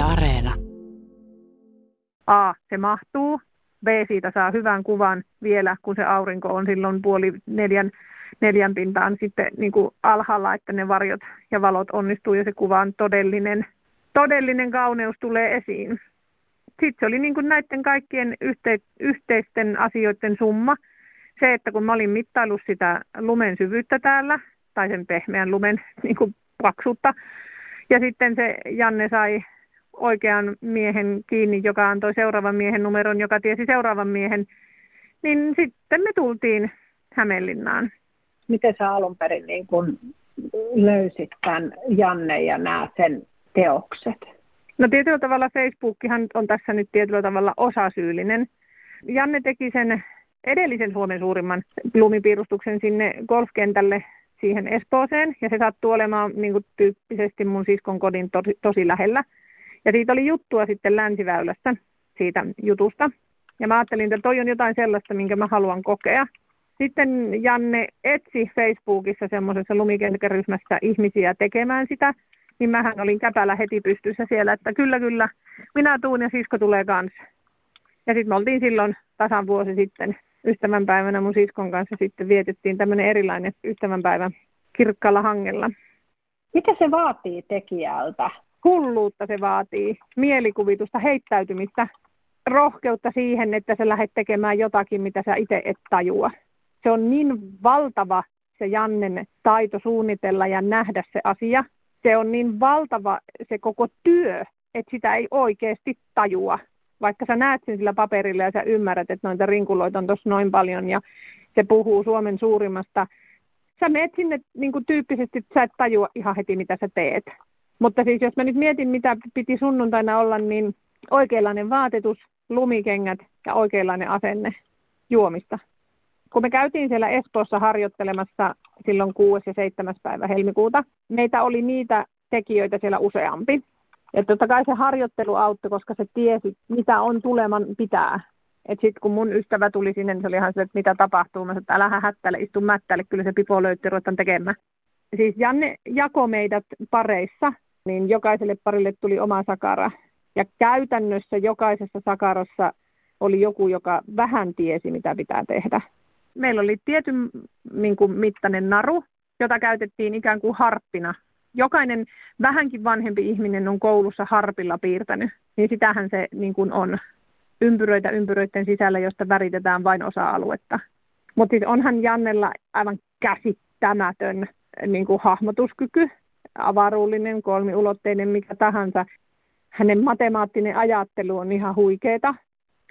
Areena. A, se mahtuu. B, siitä saa hyvän kuvan vielä, kun se aurinko on silloin puoli neljän, neljän pintaan sitten niin kuin alhaalla, että ne varjot ja valot onnistuu ja se kuva on todellinen, todellinen kauneus tulee esiin. Sitten se oli niin kuin näiden kaikkien yhte, yhteisten asioiden summa. Se, että kun mä olin mittaillut sitä lumen syvyyttä täällä, tai sen pehmeän lumen niin kuin paksuutta, ja sitten se Janne sai oikean miehen kiinni, joka antoi seuraavan miehen numeron, joka tiesi seuraavan miehen, niin sitten me tultiin Hämeenlinnaan. Miten sä alun perin niin kun löysit tämän Janne ja nämä sen teokset? No tietyllä tavalla Facebookkihan on tässä nyt tietyllä tavalla osasyyllinen. Janne teki sen edellisen Suomen suurimman lumipiirustuksen sinne golfkentälle siihen Espooseen, ja se sattuu olemaan niin kuin, tyyppisesti mun siskon kodin tosi, tosi lähellä. Ja siitä oli juttua sitten länsiväylässä siitä jutusta. Ja mä ajattelin, että toi on jotain sellaista, minkä mä haluan kokea. Sitten Janne etsi Facebookissa semmoisessa lumikenkäryhmässä ihmisiä tekemään sitä, niin mähän olin käpällä heti pystyssä siellä, että kyllä kyllä, minä tuun ja sisko tulee kanssa. Ja sitten me oltiin silloin tasan vuosi sitten ystävänpäivänä mun siskon kanssa sitten vietettiin tämmöinen erilainen ystävänpäivä kirkkaalla hangella. Mitä se vaatii tekijältä? Hulluutta se vaatii, mielikuvitusta, heittäytymistä, rohkeutta siihen, että sä lähdet tekemään jotakin, mitä sä itse et tajua. Se on niin valtava se Jannen taito suunnitella ja nähdä se asia. Se on niin valtava se koko työ, että sitä ei oikeasti tajua vaikka sä näet sen sillä paperilla ja sä ymmärrät, että noita rinkuloita on tuossa noin paljon ja se puhuu Suomen suurimmasta, sä meet sinne niin kuin tyyppisesti, että sä et tajua ihan heti, mitä sä teet. Mutta siis jos mä nyt mietin, mitä piti sunnuntaina olla, niin oikeanlainen vaatetus, lumikengät ja oikeanlainen asenne juomista. Kun me käytiin siellä Espoossa harjoittelemassa silloin 6. ja 7. päivä helmikuuta, meitä oli niitä tekijöitä siellä useampi. Ja totta kai se harjoittelu auttoi, koska se tiesi, mitä on tuleman pitää. Et sitten kun mun ystävä tuli sinne, niin se oli ihan se, että mitä tapahtuu. Mä sanoin, että älä hättäle, istu mättäle, kyllä se pipo löytyy, ruvetaan tekemään. Siis Janne jako meidät pareissa, niin jokaiselle parille tuli oma sakara. Ja käytännössä jokaisessa sakarassa oli joku, joka vähän tiesi, mitä pitää tehdä. Meillä oli tietyn niin kuin, mittainen naru, jota käytettiin ikään kuin harppina jokainen vähänkin vanhempi ihminen on koulussa harpilla piirtänyt, niin sitähän se niin kuin on ympyröitä ympyröiden sisällä, josta väritetään vain osa-aluetta. Mutta siis onhan Jannella aivan käsittämätön niin kuin hahmotuskyky, avaruullinen, kolmiulotteinen, mikä tahansa. Hänen matemaattinen ajattelu on ihan huikeeta.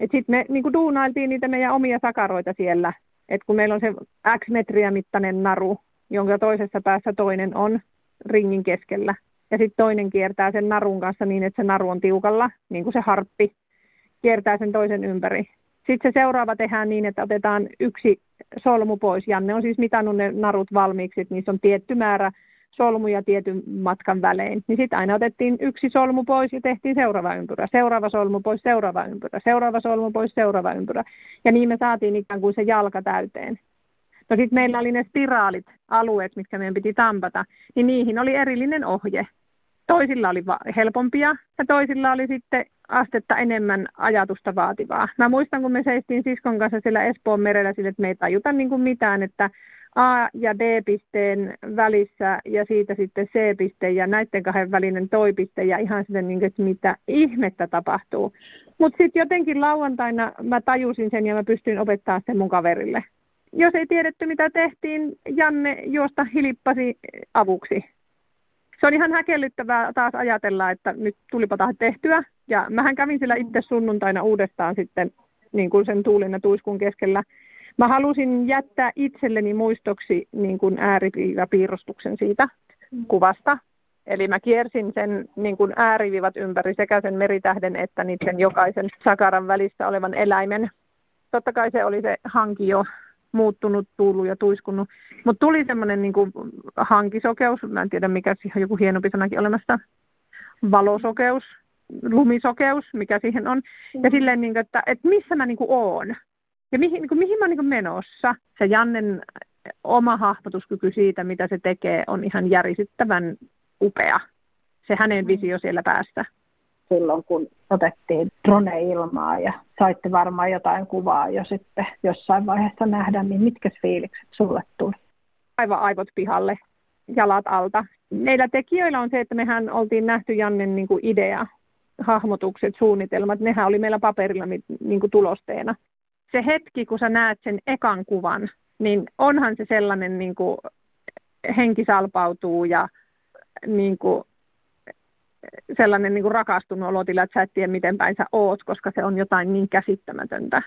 Sitten me niin kuin duunailtiin niitä meidän omia sakaroita siellä. Et kun meillä on se X-metriä mittainen naru, jonka toisessa päässä toinen on, ringin keskellä. Ja sitten toinen kiertää sen narun kanssa niin, että se naru on tiukalla, niin kuin se harppi, kiertää sen toisen ympäri. Sitten se seuraava tehdään niin, että otetaan yksi solmu pois. Janne on siis mitannut ne narut valmiiksi, että niissä on tietty määrä solmuja tietyn matkan välein. Niin sitten aina otettiin yksi solmu pois ja tehtiin seuraava ympyrä, seuraava solmu pois, seuraava ympyrä, seuraava solmu pois, seuraava ympyrä. Ja niin me saatiin ikään kuin se jalka täyteen. No sitten meillä oli ne spiraalit, alueet, mitkä meidän piti tampata, niin niihin oli erillinen ohje. Toisilla oli helpompia ja toisilla oli sitten astetta enemmän ajatusta vaativaa. Mä muistan, kun me seistiin siskon kanssa siellä Espoon merellä sille, että me ei tajuta niin kuin mitään, että A ja D-pisteen välissä ja siitä sitten C-piste ja näiden kahden välinen toipiste ja ihan sitten niin, että mitä ihmettä tapahtuu. Mutta sitten jotenkin lauantaina mä tajusin sen ja mä pystyin opettaa sen mun kaverille jos ei tiedetty mitä tehtiin, Janne juosta hilippasi avuksi. Se on ihan häkellyttävää taas ajatella, että nyt tulipa taas tehtyä. Ja mähän kävin sillä itse sunnuntaina uudestaan sitten niin kuin sen tuulin ja tuiskun keskellä. Mä halusin jättää itselleni muistoksi niin kuin ääriviivapiirustuksen siitä kuvasta. Eli mä kiersin sen niin kuin äärivivat ympäri sekä sen meritähden että niiden jokaisen sakaran välissä olevan eläimen. Totta kai se oli se hanki jo muuttunut, tullut ja tuiskunut. Mutta tuli semmoinen niin hankisokeus, mä en tiedä mikä siihen joku hienompi sanakin olemassa, valosokeus, lumisokeus, mikä siihen on. Mm. Ja silleen, niin kuin, että, että missä mä niin kuin oon ja mihin, niin kuin, mihin mä oon niin menossa. Se Jannen oma hahmotuskyky siitä, mitä se tekee, on ihan järisyttävän upea. Se hänen mm. visio siellä päässä. silloin, kun otettiin drone-ilmaa ja saitte varmaan jotain kuvaa jo sitten jossain vaiheessa nähdä, niin mitkä fiilikset sulle tuli? Aivan aivot pihalle, jalat alta. Meillä tekijöillä on se, että mehän oltiin nähty Jannen niin kuin idea, hahmotukset, suunnitelmat, nehän oli meillä paperilla niin kuin tulosteena. Se hetki, kun sä näet sen ekan kuvan, niin onhan se sellainen niin kuin henki salpautuu ja niin kuin sellainen niin kuin rakastunut olotila, että sä et tiedä miten päin sä oot, koska se on jotain niin käsittämätöntä.